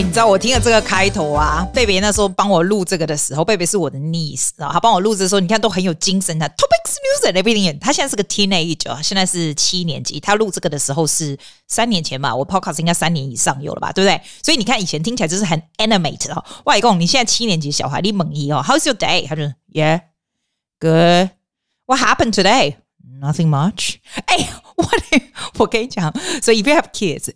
你知道我听了这个开头啊，贝贝那时候帮我录这个的时候，贝贝是我的 niece，然后他帮我录的时候，你看都很有精神的。Topics news and everything，他现在是个 teenager，现在是七年级。他录这个的时候是三年前嘛，我 podcast 应该三年以上有了吧，对不对？所以你看以前听起来就是很 animated 哦。外公，你现在七年级小孩，你猛一哦，How's your day？他就 Yeah, good. What happened today? Nothing much. 哎，我 我跟你讲，所以 if you have kids。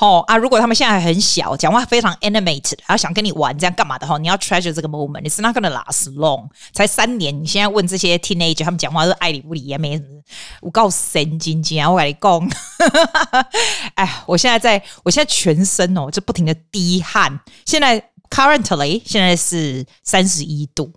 哦、啊！如果他们现在还很小，讲话非常 animated，然后想跟你玩这样干嘛的哈，你要 treasure 这个 moment。It's not gonna last long。才三年，你现在问这些 teenager，他们讲话都爱理不理，也没什么。我告神经经啊，我跟你讲，哎，我现在在，我现在全身哦，就不停的滴汗。现在 currently 现在是三十一度，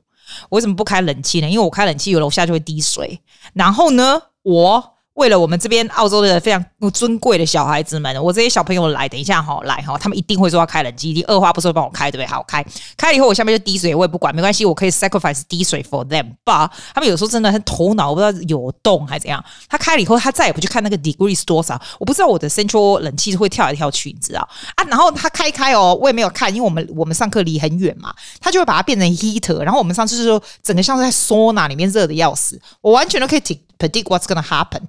我为什么不开冷气呢？因为我开冷气，有楼下就会滴水。然后呢，我。为了我们这边澳洲的非常尊贵的小孩子们，我这些小朋友来，等一下哈，来哈，他们一定会说要开冷气，你二话不说帮我开，对不对？好，开开了以后，我下面就滴水，我也不管，没关系，我可以 sacrifice 滴水 for them。But 他们有时候真的很头脑，不知道有洞还是怎样。他开了以后，他再也不去看那个 degrees 多少，我不知道我的 central 冷气是会跳来跳去，你知道啊？然后他开开哦，我也没有看，因为我们我们上课离很远嘛，他就会把它变成 heater。然后我们上次就是说，整个像是在 sauna 里面热的要死，我完全都可以 predict what's gonna happen。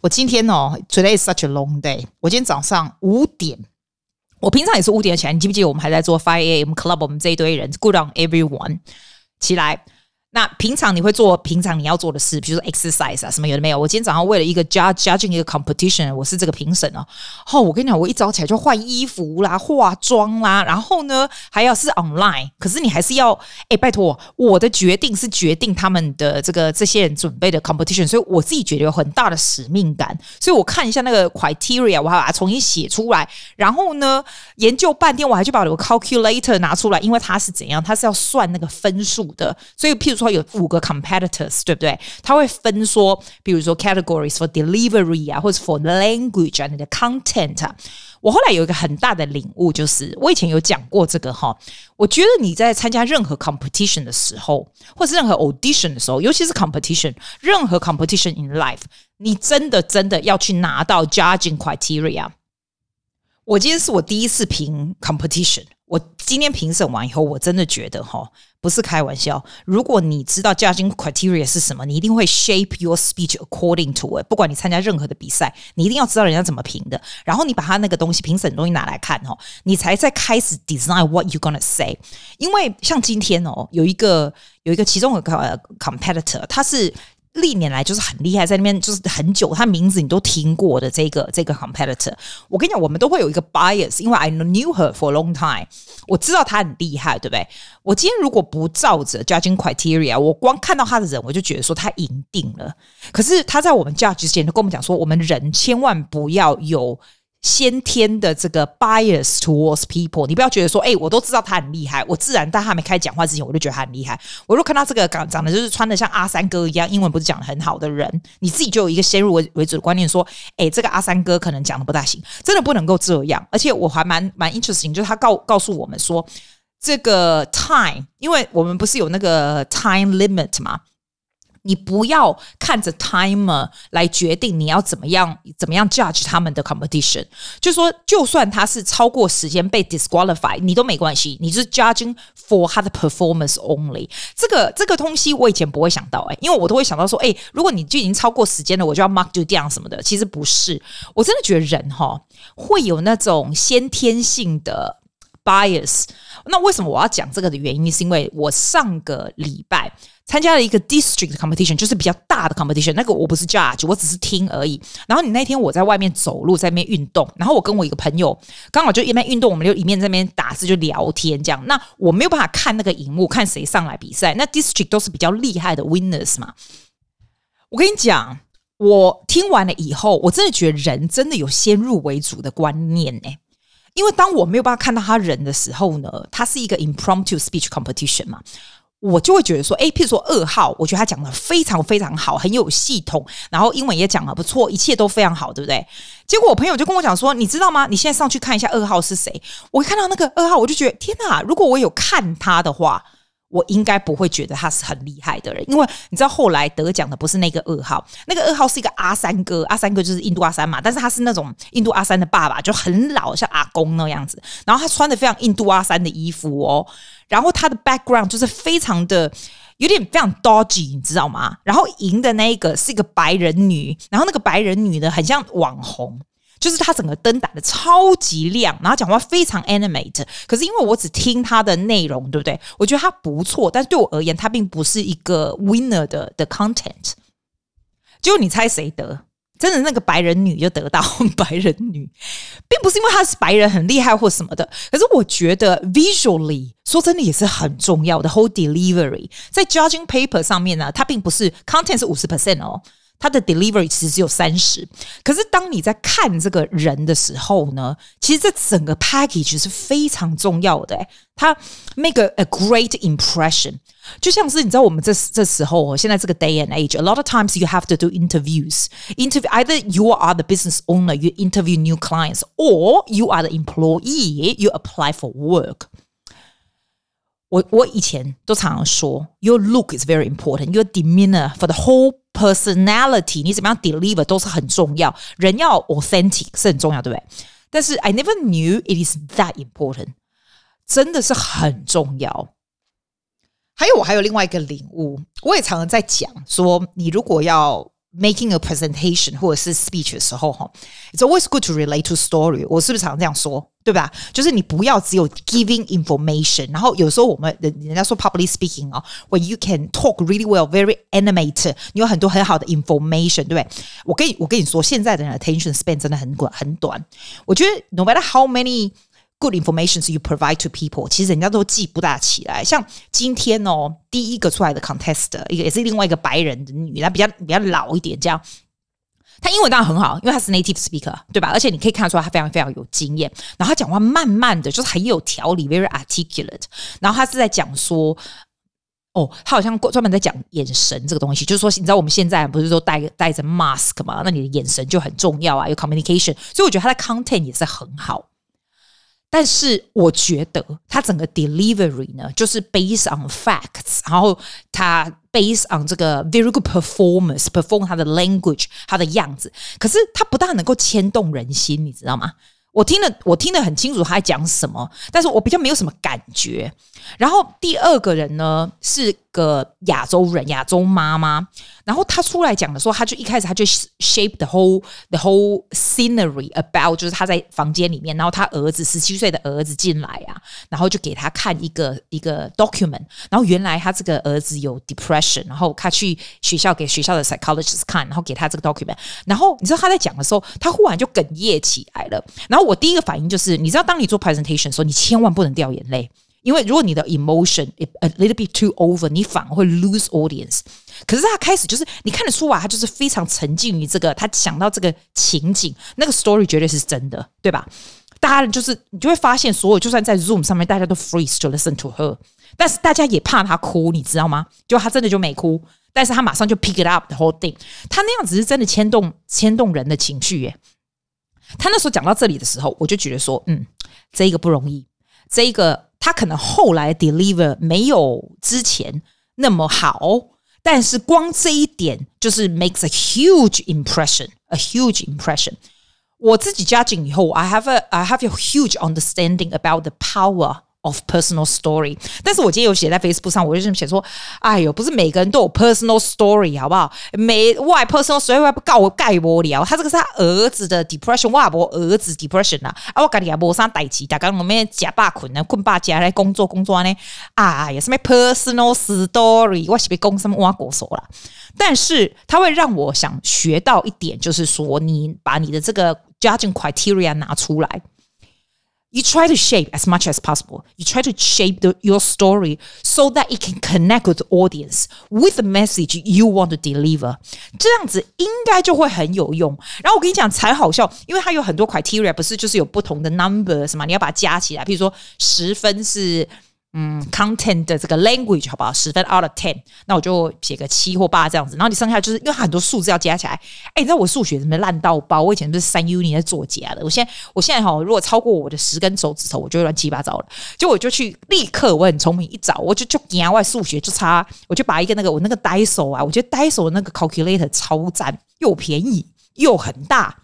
我今天哦，Today is such a long day。我今天早上五点，我平常也是五点起来。你记不记得我们还在做 Five A.M. Club？我们这一堆人，Good on everyone，起来。那平常你会做平常你要做的事，比如说 exercise 啊什么有的没有。我今天早上为了一个 judge judging 一个 competition，我是这个评审哦。哦，我跟你讲，我一早起来就换衣服啦、化妆啦，然后呢还要是 online。可是你还是要，哎，拜托，我的决定是决定他们的这个这些人准备的 competition，所以我自己觉得有很大的使命感。所以我看一下那个 criteria，我还把它重新写出来。然后呢，研究半天，我还去把我的 calculator 拿出来，因为它是怎样，它是要算那个分数的。所以譬如说。有五个 competitors，对不对？他会分说，比如说 categories for delivery 啊，或者 for language 啊，你的 content 啊。我后来有一个很大的领悟，就是我以前有讲过这个哈。我觉得你在参加任何 competition 的时候，或是任何 audition 的时候，尤其是 competition，任何 competition in life，你真的真的要去拿到 judging criteria。我今天是我第一次评 competition。我今天评审完以后，我真的觉得哈，不是开玩笑。如果你知道嘉兴 criteria 是什么，你一定会 shape your speech according to it。不管你参加任何的比赛，你一定要知道人家怎么评的。然后你把他那个东西评审的东西拿来看哈，你才在开始 design what you gonna say。因为像今天哦，有一个有一个其中一个 competitor，他是。历年来就是很厉害，在那边就是很久，他名字你都听过的这个这个 competitor。我跟你讲，我们都会有一个 bias，因为 I knew her for a long time，我知道他很厉害，对不对？我今天如果不照着 judging criteria，我光看到他的人，我就觉得说他赢定了。可是他在我们 judge 之前都跟我们讲说，我们人千万不要有。先天的这个 bias towards people，你不要觉得说，哎、我都知道他很厉害，我自然在他没开始讲话之前，我就觉得他很厉害。我如果看到这个长长得就是穿的像阿三哥一样，英文不是讲的很好的人，你自己就有一个先入为为主的观念，说，哎、这个阿三哥可能讲的不大行，真的不能够这样。而且我还蛮蛮 interesting，就是他告告诉我们说，这个 time，因为我们不是有那个 time limit 嘛？你不要看着 timer 来决定你要怎么样怎么样 judge 他们的 competition，就说就算他是超过时间被 disqualify，你都没关系，你是 judging for 他的 performance only。这个这个东西我以前不会想到哎、因为我都会想到说，哎、如果你就已经超过时间了，我就要 mark you down 什么的。其实不是，我真的觉得人哈会有那种先天性的 bias。那为什么我要讲这个的原因，是因为我上个礼拜。参加了一个 district competition，就是比较大的 competition。那个我不是 judge，我只是听而已。然后你那天我在外面走路，在那边运动。然后我跟我一个朋友刚好就一边运动，我们就一面在那边打字就聊天这样。那我没有办法看那个荧幕，看谁上来比赛。那 district 都是比较厉害的 winners 嘛。我跟你讲，我听完了以后，我真的觉得人真的有先入为主的观念呢。因为当我没有办法看到他人的时候呢，他是一个 impromptu speech competition 嘛。我就会觉得说，诶，譬如说二号，我觉得他讲的非常非常好，很有系统，然后英文也讲得不错，一切都非常好，对不对？结果我朋友就跟我讲说，你知道吗？你现在上去看一下二号是谁。我一看到那个二号，我就觉得天哪！如果我有看他的话，我应该不会觉得他是很厉害的人，因为你知道后来得奖的不是那个二号，那个二号是一个阿三哥，阿三哥就是印度阿三嘛，但是他是那种印度阿三的爸爸，就很老，像阿公那样子，然后他穿的非常印度阿三的衣服哦，然后他的 background 就是非常的。有点非常 dodgy，你知道吗？然后赢的那一个是一个白人女，然后那个白人女呢，很像网红，就是她整个灯打的超级亮，然后讲话非常 animate。可是因为我只听她的内容，对不对？我觉得她不错，但是对我而言，她并不是一个 winner 的的 content。结果你猜谁得？真的那个白人女就得到白人女，并不是因为她是白人很厉害或什么的，可是我觉得 visually 说真的也是很重要的。whole delivery 在 judging paper 上面呢，它并不是 content 是五十 percent 哦。他的 delivery 其实只有三十，可是当你在看这个人的时候呢，其实这整个 package 是非常重要的。他 make a, a great impression，就像是你知道我们这这时候，现在这个 day and age，a lot of times you have to do interviews. Interview either you are the business owner, you interview new clients, or you are the employee, you apply for work. 我我以前都常常说，your look is very important, your demeanor for the whole personality，你怎么样 deliver 都是很重要，人要 authentic 是很重要，对不对？但是 I never knew it is that important，真的是很重要。还有我还有另外一个领悟，我也常常在讲说，你如果要。Making a presentation 或者是 speech 的时候，哈，It's always good to relate to story。我是不是常常这样说，对吧？就是你不要只有 giving information，然后有时候我们人人家说 public speaking 哦，when you can talk really well, very animated，你有很多很好的 information，对不对？我跟你我跟你说，现在的人 attention span 真的很短很短。我觉得 no matter how many Good information you provide to people，其实人家都记不大起来。像今天哦，第一个出来的 contest，一个也是另外一个白人的女，她比较比较老一点，这样。她英文当然很好，因为她是 native speaker，对吧？而且你可以看得出来她非常非常有经验。然后她讲话慢慢的，就是很有条理，very articulate。然后她是在讲说，哦，她好像专门在讲眼神这个东西，就是说，你知道我们现在不是说戴戴着 mask 嘛？那你的眼神就很重要啊，有 communication。所以我觉得她的 content 也是很好。但是我觉得他整个 delivery 呢，就是 based on facts，然后他 based on 这个 very good performance，perform 他的 language，他的样子。可是他不大能够牵动人心，你知道吗？我听了，我听得很清楚他在讲什么，但是我比较没有什么感觉。然后第二个人呢，是个亚洲人，亚洲妈妈。然后他出来讲的时候，他就一开始他就 shape the whole the whole scenery about，就是他在房间里面，然后他儿子十七岁的儿子进来啊，然后就给他看一个一个 document，然后原来他这个儿子有 depression，然后他去学校给学校的 psychologist 看，然后给他这个 document，然后你知道他在讲的时候，他忽然就哽咽起来了。然后我第一个反应就是，你知道当你做 presentation 的时候，你千万不能掉眼泪。因为如果你的 emotion a little bit too over，你反而会 lose audience。可是他开始就是你看得出来，他就是非常沉浸于这个，他想到这个情景，那个 story 绝对是真的，对吧？大家就是你就会发现，所有就算在 Zoom 上面，大家都 freeze to listen to her，但是大家也怕他哭，你知道吗？就他真的就没哭，但是他马上就 pick it up the whole thing。他那样子是真的牵动牵动人的情绪耶。他那时候讲到这里的时候，我就觉得说，嗯，这一个不容易，这一个。他可能后来 deliver 没有之前那么好，但是光这一点就是 makes a huge impression，a huge impression。我自己加进以后，I have a I have a huge understanding about the power。Of personal story，但是我今天有写在 Facebook 上，我就这么写说，哎呦，不是每个人都有 personal story，好不好？每 why personal story 不告我盖我了，他这个是他儿子的 depression，我我儿子 depression 啊，啊我家里也无啥代志，大家我们假爸困呢，困爸家来工作工作呢，啊，有什么 personal story，我是被公司挖过手了，但是他会让我想学到一点，就是说你把你的这个 judging criteria 拿出来。You try to shape as much as possible. You try to shape the, your story so that it can connect with the audience with the message you want to deliver. 这样子应该就会很有用。然后我跟你讲才好笑，因为它有很多 criteria，不是就是有不同的 numbers 嘛？你要把它加起来。比如说十分是 嗯，content 的这个 language 好不好？十分 out of ten，那我就写个七或八这样子。然后你剩下就是因为很多数字要加起来。哎，你知道我数学怎么烂到爆？我以前不是三 U 你在做假的。我现在我现在哈，如果超过我的十根手指头，我就乱七八糟了。就我就去立刻，我很聪明，一找我就就额外数学就差，我就把一个那个我那个 Daiso 啊，我觉得 Daiso 那个 calculator 超赞，又便宜又很大。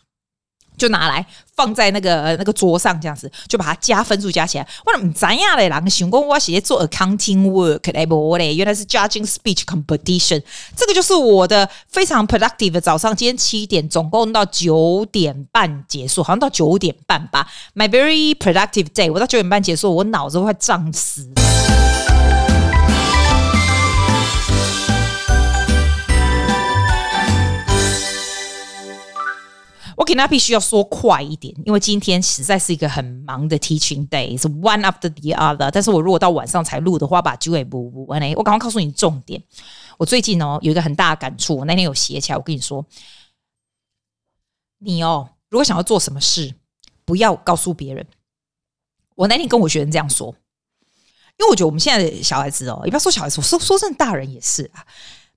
就拿来放在那个那个桌上，这样子就把它加分数加起来。我怎么怎样嘞？人想讲我写做 accounting work 嘞，不嘞？原来是 judging speech competition。这个就是我的非常 productive 的早上。今天七点，总共到九点半结束，好像到九点半吧。My very productive day。我到九点半结束，我脑子会快胀死。我给他必须要说快一点，因为今天实在是一个很忙的 teaching day，是 one after the other。但是我如果到晚上才录的话，把九尾不不，我赶快告诉你重点。我最近哦有一个很大的感触，我那天有写起来，我跟你说，你哦如果想要做什么事，不要告诉别人。我那天跟我学生这样说，因为我觉得我们现在的小孩子哦，也不要说小孩子，我说说真的，大人也是啊，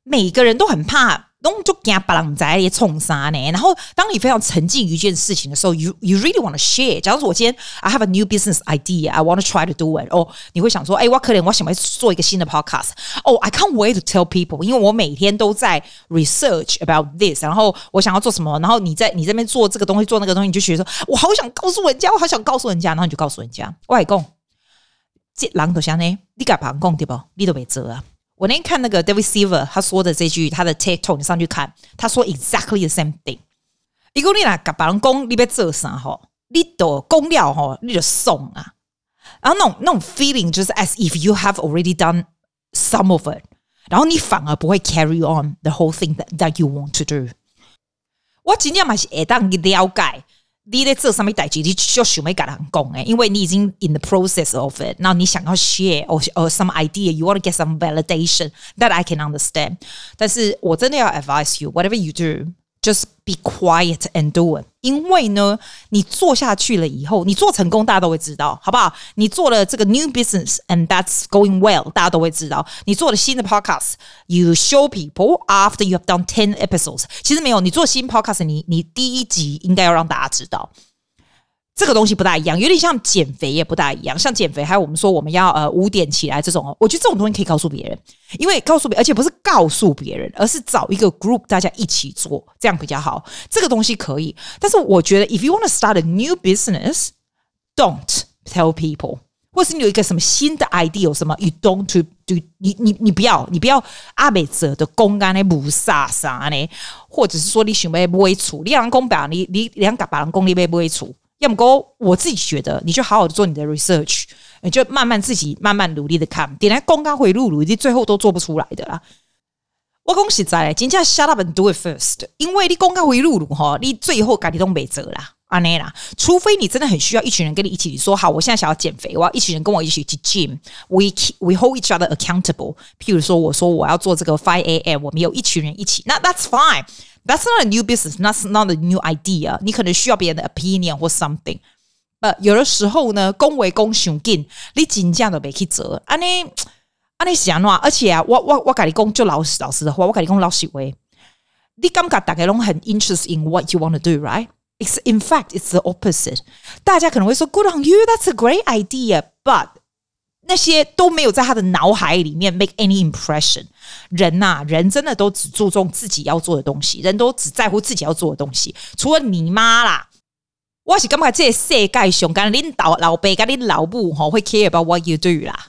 每个人都很怕。东就惊别人在里冲啥呢？然后当你非常沉浸于一件事情的时候，you you really want to share。假如说我今天 I have a new business idea, I want to try to do it。哦，你会想说，哎，我可能我想要做一个新的 podcast。哦，I can't wait to tell people，因为我每天都在 research about this。然后我想要做什么，然后你在你这边做这个东西，做那个东西，你就觉得说，我好想告诉人家，我好想告诉人家，然后你就告诉人家，外公，这人都像呢，你敢别人讲对不？你都没做啊。我那天看那个 David Silver 他说的这句，他的 TikTok 你上去看，他说 exactly the same thing。如果你俩甲别人讲你要做啥吼，你都讲了吼，你就送啊。然后那种那种 feeling 就是 as if you have already done some of it，然后你反而不会 carry on the whole thing that that you want to do。我今天嘛是会当你了解。 你在做什么代志，你就想要跟人讲诶，因为你已经 in the process of it，然后你想要 share or or some idea，you want to get some validation that I can understand。但是我真的要 advise you，whatever you do。Just be quiet and do it。 因为呢，你做下去了以后，你做成功，大家都会知道，好不好？你做了这个 new business and that's going well，大家都会知道。你做了新的 podcast，you show people after you have done ten episodes。其实没有，你做新 podcast，你你第一集应该要让大家知道。这个东西不大一样，有点像减肥也不大一样。像减肥，还有我们说我们要呃五点起来这种，我觉得这种东西可以告诉别人，因为告诉别人，而且不是告诉别人，而是找一个 group 大家一起做，这样比较好。这个东西可以，但是我觉得，if you want to start a new business，don't tell people，或是你有一个什么新的 idea，有什么，you don't to do，你你你不要，你不要阿美者的公干的不啥啥呢，或者是说你想要不会处，你两公表，你你两个把人公你被不会处。要么哥，我自己觉得，你就好好的做你的 research，你就慢慢自己慢慢努力的看，点来公开回路，路你最后都做不出来的啦。我恭喜在，今天 shut up and do it first，因为你公开回路路哈，你最后改你都没辙啦，阿内啦，除非你真的很需要一群人跟你一起说好，我现在想要减肥，我要一群人跟我一起去 gym，we we hold each other accountable。譬如说，我说我要做这个 five a.m，我们有一群人一起，那 that's fine。That's not a new business. That's not a new idea. 你可能需要别人的 opinion 或 something。呃，有的时候呢，恭维恭上进，你真正都没去做。安尼安尼想话，而且啊，我我我跟你讲，就老实老实的话，我跟你讲老实话。你感觉大家拢很 interested in what you want to do, right? It's in fact, it's the opposite. 大家可能会说，Good on you. That's a great idea, but 那些都没有在他的脑海里面 make any impression。人呐、啊，人真的都只注重自己要做的东西，人都只在乎自己要做的东西。除了你妈啦，我是感觉这世界上，干领导老爸跟你老母吼会 care about what you do 啦，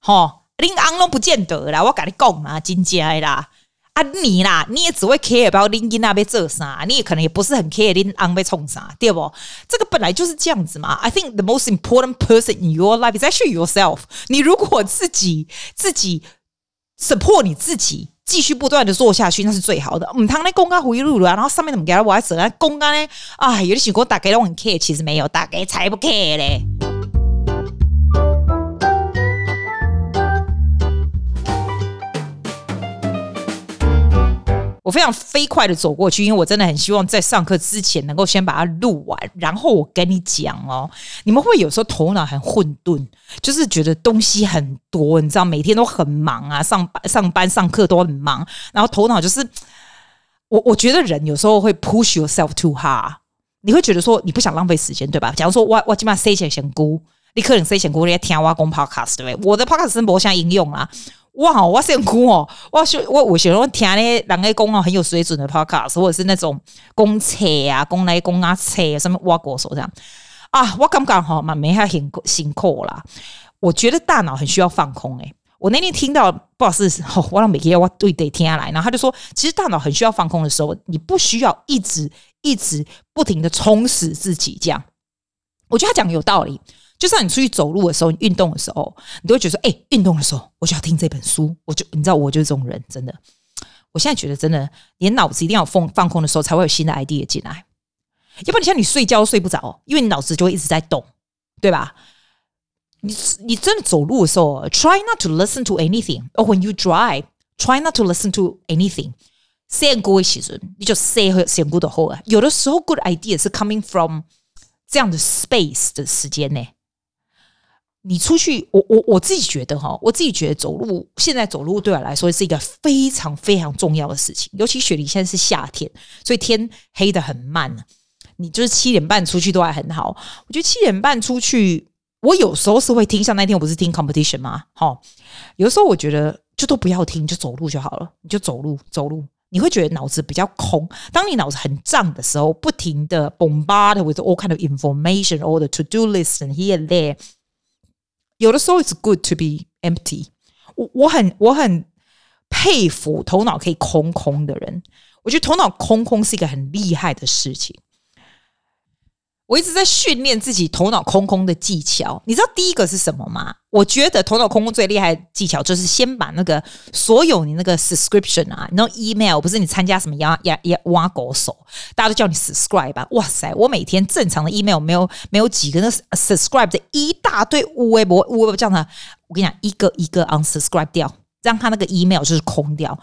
吼，恁翁拢不见得啦。我跟你讲嘛，真正的啦。啊，你啦，你也只会 care about 恁囡仔要做啥，你也可能也不是很 care 恁翁要创啥，对不？这个本来就是这样子嘛。I think the most important person in your life is actually yourself。你如果自己自己 support 你自己，继续不断的做下去，那是最好的。唔通咧公家回路了，然后上面怎么给他我还死咧？公家咧，啊，有的时候大家都很 care，其实没有，大家才不 care 嘞。我非常飞快的走过去，因为我真的很希望在上课之前能够先把它录完。然后我跟你讲哦，你们会有时候头脑很混沌，就是觉得东西很多，你知道，每天都很忙啊，上班、上班、上课都很忙，然后头脑就是我，我觉得人有时候会 push yourself too hard，你会觉得说你不想浪费时间，对吧？假如说我我今晚塞起来先估，你可能塞钱估你在听我讲 podcast 对不对？我的 podcast 是没啥应用啊。哇！我想讲哦，我喜我我喜欢听咧人家讲哦很有水准的 podcast，或者是那种公车啊、公来公啊车什么挖过手这样啊，我感觉哈蛮没太辛苦辛苦啦。我觉得大脑很需要放空诶、我那天听到不好意思，我让每天我对得听下来，然后他就说，其实大脑很需要放空的时候，你不需要一直一直不停的充实自己这样。我觉得他讲有道理。就算你出去走路的时候，你运动的时候，你都会觉得说：“哎、欸，运动的时候我就要听这本书。”我就你知道，我就是这种人，真的。我现在觉得真的，连脑子一定要放放空的时候，才会有新的 idea 进来。要不然你像你睡觉睡不着，因为你脑子就会一直在动，对吧？你你真的走路的时候，try not to listen to anything。or when you drive，try not to listen to anything。先过其实你就 say 和先过的后啊，有的时候 good idea 是 coming from 这样的 space 的时间呢。你出去，我我我自己觉得哈，我自己觉得走路，现在走路对我来说是一个非常非常重要的事情。尤其雪梨现在是夏天，所以天黑得很慢。你就是七点半出去都还很好。我觉得七点半出去，我有时候是会听，像那天我不是听 competition 吗？哈，有的时候我觉得就都不要听，就走路就好了。你就走路走路，你会觉得脑子比较空。当你脑子很胀的时候，不停的 bombard with all kind of information, all the to do list and here and there。有的时候，it's good to be empty 我。我很我很佩服头脑可以空空的人。我觉得头脑空空是一个很厉害的事情。我一直在训练自己头脑空空的技巧。你知道第一个是什么吗？我觉得头脑空空最厉害的技巧就是先把那个所有你那个 subscription 啊，那 email 不是你参加什么呀呀呀挖狗手，大家都叫你 subscribe 吧？哇塞，我每天正常的 email 没有没有几个那 subscribe 的一大堆微博微博这样的，我跟你讲一个一个 unsubscribe 掉，让他那个 email 就是空掉。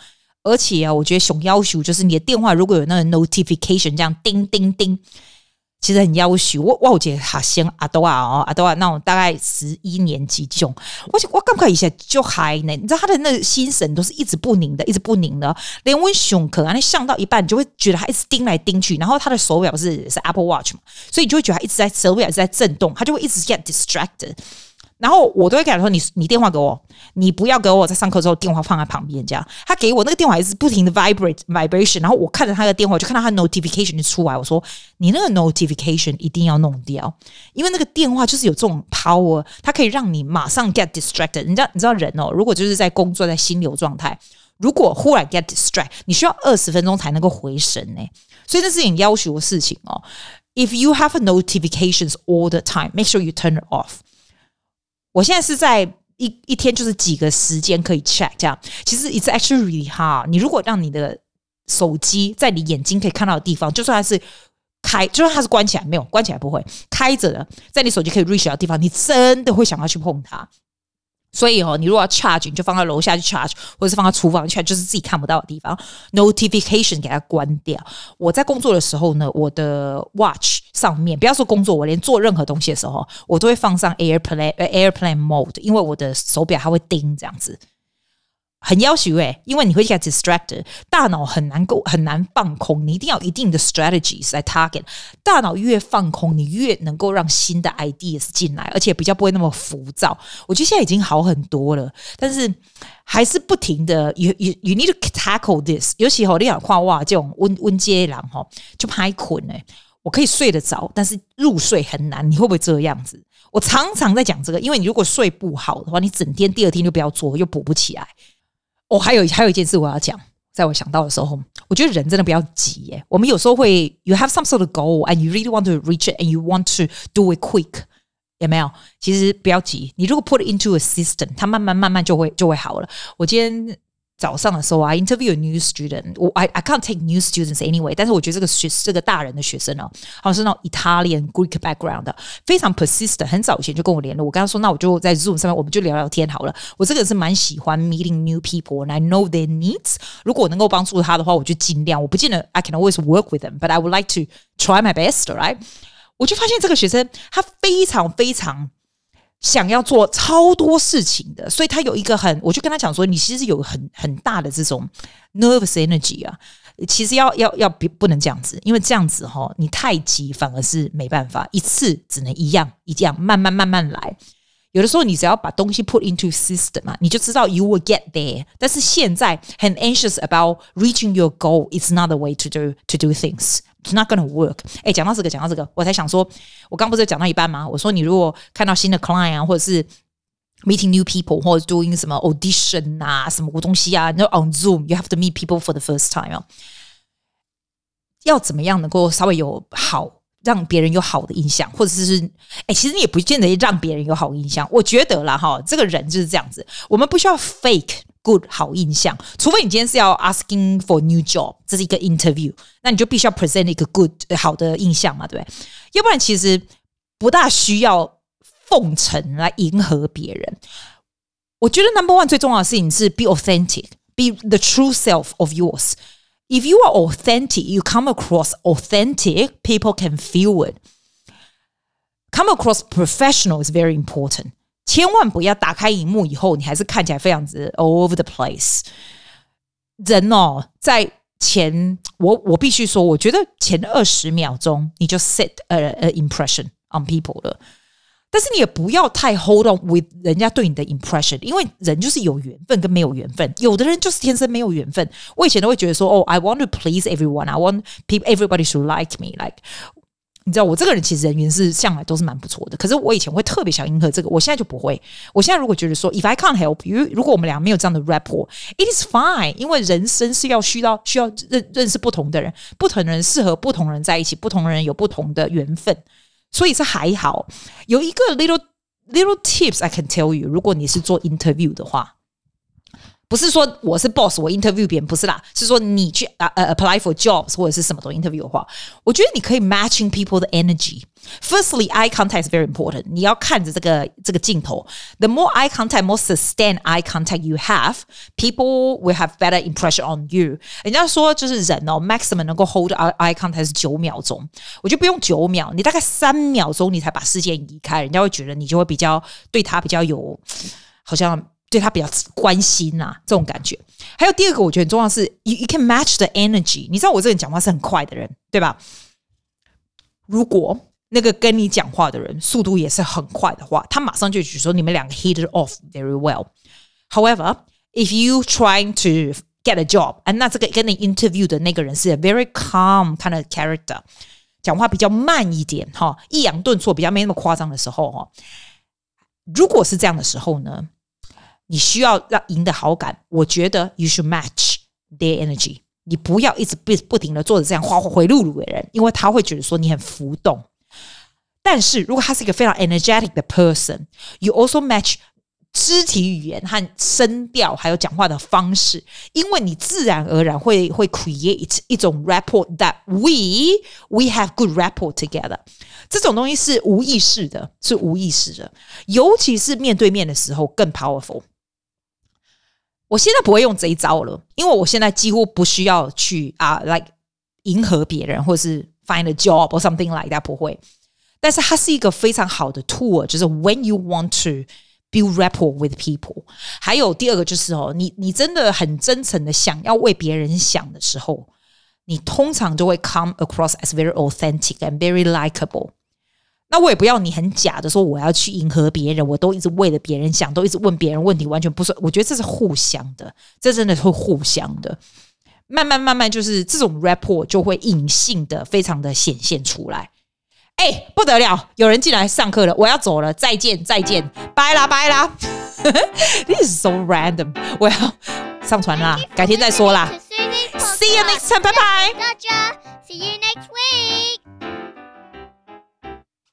而且啊，我觉得熊要求就是你的电话如果有那个 notification 这样叮叮叮。其实很要求。我，我觉得好像阿多啊哦，阿多啊那种大概十一年级这种，我我刚开始就嗨呢，你知道他的那心神都是一直不宁的，一直不宁的，连温熊可能你上到一半，你就会觉得他一直盯来盯去，然后他的手表是是 Apple Watch 嘛，所以你就会觉得他一直在手表一直在震动，他就会一直 get distracted。然后我都会跟他说：“你你电话给我，你不要给我在上课之后电话放在旁边这样。”他给我那个电话一直不停的 vibrate vibration，然后我看着他的电话，就看到他 notification 就出来。我说：“你那个 notification 一定要弄掉，因为那个电话就是有这种 power，它可以让你马上 get distracted。你知道你知道人哦，如果就是在工作在心流状态，如果忽然 get distracted，你需要二十分钟才能够回神呢。所以这是你要求的事情哦。If you have notifications all the time, make sure you turn it off。”我现在是在一一天就是几个时间可以 check 这样，其实 it's actually really hard。你如果让你的手机在你眼睛可以看到的地方，就算它是开，就算它是关起来，没有关起来不会开着的，在你手机可以 reach 到的地方，你真的会想要去碰它。所以哦，你如果要 charge，你就放在楼下去 charge，或者是放在厨房 charge，就是自己看不到的地方。Notification 给它关掉。我在工作的时候呢，我的 watch 上面，不要说工作，我连做任何东西的时候，我都会放上 airplane airplane mode，因为我的手表它会叮这样子。很要求诶，因为你会 get distracted，大脑很难够很难放空，你一定要一定的 strategies 来 target。大脑越放空，你越能够让新的 ideas 进来，而且比较不会那么浮躁。我觉得现在已经好很多了，但是还是不停的，you need to tackle this。尤其吼，你想看哇，这种温温阶人吼就拍困诶，我可以睡得着，但是入睡很难。你会不会这样子？我常常在讲这个，因为你如果睡不好的话，你整天第二天就不要做，又补不起来。哦，还有还有一件事我要讲，在我想到的时候，我觉得人真的不要急耶。我们有时候会，you have some sort of goal and you really want to reach it and you want to do it quick，有没有？其实不要急，你如果 put it into a system，它慢慢慢慢就会就会好了。我今天早上的时候，I interview a new student，我 I I can't take new students anyway，但是我觉得这个学这个大人的学生哦，好像是那种 Italian Greek background 的，非常 persistent，很早以前就跟我联络。我跟他说，那我就在 Zoom 上面，我们就聊聊天好了。我这个人是蛮喜欢 meeting new people，and I know their needs。如果我能够帮助他的话，我就尽量。我不见得 I can always work with them，but I would like to try my best，right？我就发现这个学生他非常非常。 想要做超多事情的，所以他有一个很，我就跟他讲说，你其实有很很大的这种 nervous energy 啊，其实要要要不不能这样子，因为这样子哈，你太急反而是没办法，一次只能一样一样，慢慢慢慢来。有的时候你只要把东西 put into system 嘛，你就知道 you will get there。但是现在很 anxious about reaching your goal, it's not the way to do to do things. It's not gonna work。哎，讲到这个，讲到这个，我才想说，我刚不是讲到一半吗？我说你如果看到新的 client 啊，或者是 meeting new people，或者 doing 什么 audition 啊，什么东西啊，那 on Zoom，you have to meet people for the first time 啊。要怎么样能够稍微有好？让别人有好的印象，或者是哎，其实你也不见得让别人有好印象。我觉得啦，哈，这个人就是这样子，我们不需要 fake good 好印象，除非你今天是要 asking for new job，这是一个 interview，那你就必须要 present 一个 good 好的印象嘛，对不对？要不然其实不大需要奉承来迎合别人。我觉得 number one 最重要的事情是 be authentic，be the true self of yours。If you are authentic, you come across authentic, people can feel it. Come across professional is very important. 千万不要打开荧幕以后，你还是看起来非常之 all over the place。人哦，在前我我必须说，我觉得前二十秒钟你就 set a, a impression on people 了。但是你也不要太 hold on with 人家对你的 impression，因为人就是有缘分跟没有缘分，有的人就是天生没有缘分。我以前都会觉得说，哦，I want to please everyone，I want people everybody to like me，like 你知道我这个人其实人缘是向来都是蛮不错的。可是我以前会特别想迎合这个，我现在就不会。我现在如果觉得说，if I can't help you，如果我们俩没有这样的 rapport，it is fine，因为人生是要需要需要认认识不同的人，不同的人适合不同人在一起，不同人有不同的缘分。所以是还好，有一个 little little tips I can tell you。如果你是做 interview 的话，不是说我是 boss，我 interview 别人不是啦，是说你去呃呃 apply for jobs 或者是什么东西 interview 的话，我觉得你可以 matching people 的 energy。Firstly, eye contact is very important。你要看着这个这个镜头，the more eye contact, more sustained eye contact you have, people will have better impression on you。人家说就是人哦，maximum 能够 hold eye eye contact 是九秒钟，我就不用九秒，你大概三秒钟你才把视线移开，人家会觉得你就会比较对他比较有好像。 对他比较关心呐、啊，这种感觉。还有第二个，我觉得很重要是，you you can match the energy。你知道我这个人讲话是很快的人，对吧？如果那个跟你讲话的人速度也是很快的话，他马上就举说你们两个 hit it off very well。However, if you trying to get a job，那这个跟你 interview 的那个人是 a very calm kind of character，讲话比较慢一点哈，抑扬顿挫比较没那么夸张的时候哈，如果是这样的时候呢？你需要让赢得好感，我觉得 you should match their energy。你不要一直不不停的做着这样花花回路路的人，因为他会觉得说你很浮动。但是如果他是一个非常 energetic 的 person，you also match 肢体语言和声调，还有讲话的方式，因为你自然而然会会 create 一种 rapport that we we have good rapport together。这种东西是无意识的，是无意识的，尤其是面对面的时候更 powerful。我现在不会用这一招了，因为我现在几乎不需要去啊，like 迎合别人，或者是 find a job or something like that，不会。但是它是一个非常好的 tool，就是 when you want to build rapport with people。还有第二个就是哦，你你真的很真诚的想要为别人想的时候，你通常就会 come across as very authentic and very likable。 那我也不要你很假的说我要去迎合别人，我都一直为了别人想，都一直问别人问题，完全不是。我觉得这是互相的，这真的是会互相的。慢慢慢慢，就是这种 rapport 就会隐性的、非常的显现出来。哎，不得了，有人进来上课了，我要走了，再见再见，拜啦拜啦。This is so random，我要上传啦，改天再说啦。See you next time，拜拜。See you next week。